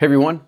Hey everyone,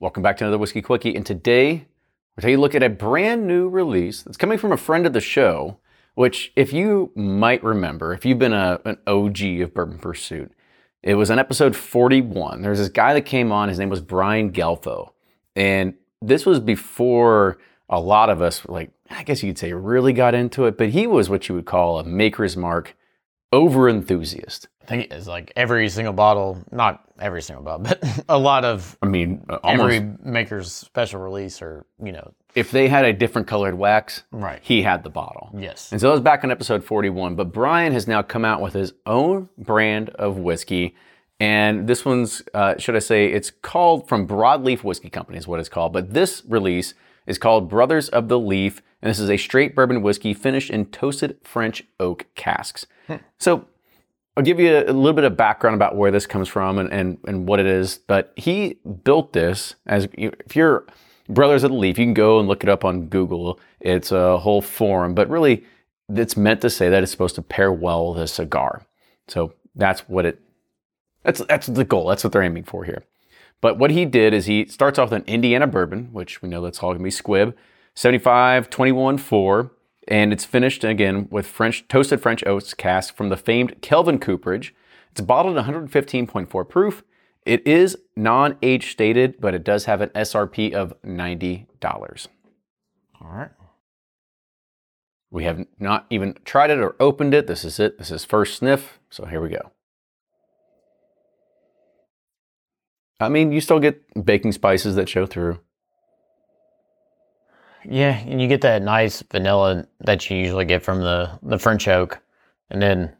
welcome back to another Whiskey Quickie. And today we're taking a look at a brand new release that's coming from a friend of the show, which, if you might remember, if you've been a, an OG of Bourbon Pursuit, it was on episode 41. There's this guy that came on, his name was Brian Gelfo. And this was before a lot of us, like, I guess you could say, really got into it, but he was what you would call a maker's mark over enthusiast. I think it's like every single bottle, not every single bottle, but a lot of I mean, uh, almost every maker's special release or, you know, if they had a different colored wax, Right. he had the bottle. yes. And so that was back in episode 41. But Brian has now come out with his own brand of whiskey. And this one's, uh, should I say, it's called from Broadleaf Whiskey Company, is what it's called. But this release is called Brothers of the Leaf. And this is a straight bourbon whiskey finished in toasted French oak casks. So I'll give you a, little bit of background about where this comes from and, and, and what it is. But he built this as if you're Brothers of the Leaf, you can go and look it up on Google. It's a whole forum, but really it's meant to say that it's supposed to pair well with a cigar. So that's what it that's that's the goal. That's what they're aiming for here. But what he did is he starts off with an Indiana bourbon, which we know that's all gonna be squib, 75, 21, 4, and it's finished again with French toasted French oak cask from the famed Kelvin Cooperage. It's bottled at 115.4 proof. It is non-age stated, but it does have an SRP of $90. All right. We have not even tried it or opened it. This is it. This is first sniff. So here we go. I mean, you still get baking spices that show through. Yeah, and you get that nice vanilla that you usually get from the, the French oak. And then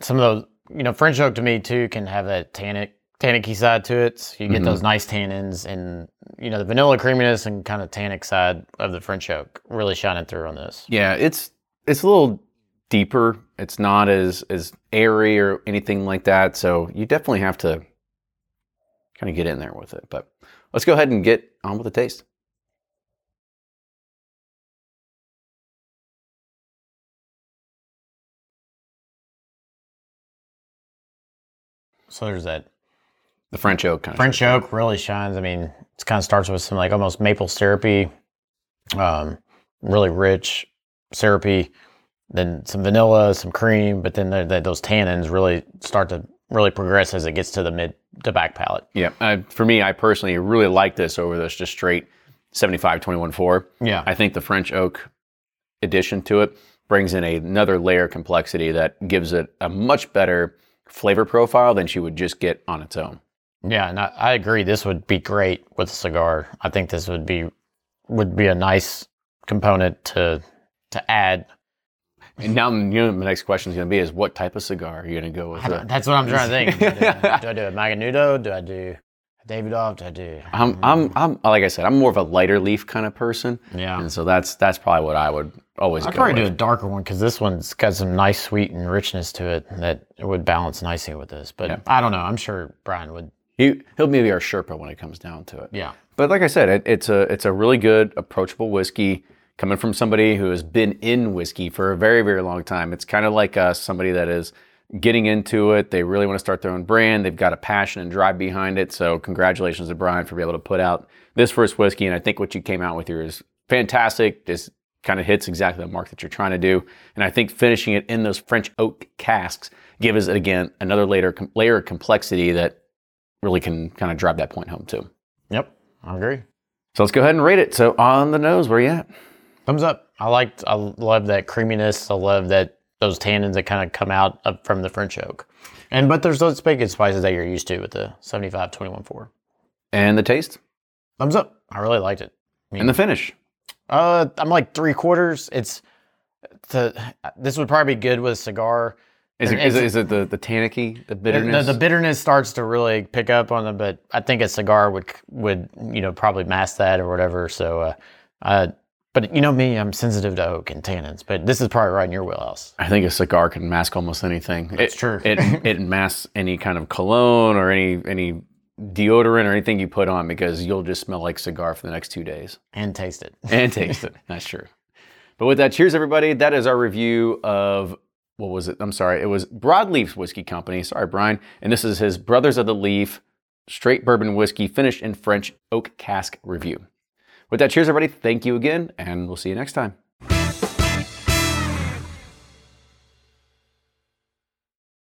some of those, you know, French oak to me too can have that tannic, tannicky side to it. So you get Mhm. those nice tannins and, you know, the vanilla creaminess and kind of tannic side of the French oak really shining through on this. Yeah, it's it's a little deeper. It's not as as airy or anything like that. So you definitely have to kind of get in there with it. But let's go ahead and get on with the taste. So there's that The French oak kind of French oak really shines. I mean, it kind of starts with some like almost maple syrupy, um, really rich syrupy, then some vanilla, some cream, but then the, the, those tannins really start to really progress as it gets to the mid to back palate. Yeah, uh, for me, I personally really like this over this just straight 75 21 4. Yeah, I think the French oak addition to it brings in another layer of complexity that gives it a much better flavor profile than she would just get on its own. yeah, and I, I agree. This would be great with a cigar. I think this would be would be a nice component to to add. And now, you know, my next question is going to be: Is what type of cigar are you going to go with? That's what I'm trying to think. Do I do, do I do a Macanudo? Do I do a Davidoff? I do? I'm, I'm, I'm, like I said, I'm more of a lighter leaf kind of person, Yeah. and so that's that's probably what I would always do. I'd probably do a darker one because this one's got some nice sweet and richness to it that it would balance nicely with this. But Yeah. I don't know. I'm sure Brian would. He, he'll maybe our Sherpa when it comes down to it. Yeah. But like I said, it, it's a it's a really good, approachable whiskey coming from somebody who has been in whiskey for a very, very long time. It's kind of like uh, somebody that is getting into it. They really want to start their own brand. They've got a passion and drive behind it. So congratulations to Brian for being able to put out this first whiskey. And I think what you came out with here is fantastic. This kind of hits exactly the mark that you're trying to do. And I think finishing it in those French oak casks gives it again another layer layer of complexity that really can kind of drive that point home too. Yep. I agree. So let's go ahead and rate it. So on the nose, where you at? Thumbs up. I liked. I love that creaminess. I love that those tannins that kind of come out of, from the French oak. And but there's those baking spices that you're used to with the 75 21 4. And the taste? Thumbs up. I really liked it. And the finish. Uh, I'm like three quarters. It's to, this would probably be good with a cigar. Is it, is it, is it the, the tannicky, the The, bitterness? the bitterness starts to really pick up on them, but I think a cigar would would you know probably mask that or whatever. So, uh, uh, but you know me, I'm sensitive to oak and tannins, but this is probably right in your wheelhouse. I think a cigar can mask almost anything. It's it, true. it it masks any kind of cologne or any any deodorant or anything you put on because you'll just smell like cigar for the next two days And taste it. and taste it. That's true. But with that, cheers everybody. That is our review of what was it? I'm sorry, it was Broadleaf Whiskey Company. Sorry, Brian. And this is his Brothers of the Leaf straight bourbon whiskey finished in French oak cask review. With that, cheers everybody. Thank you again, and we'll see you next time.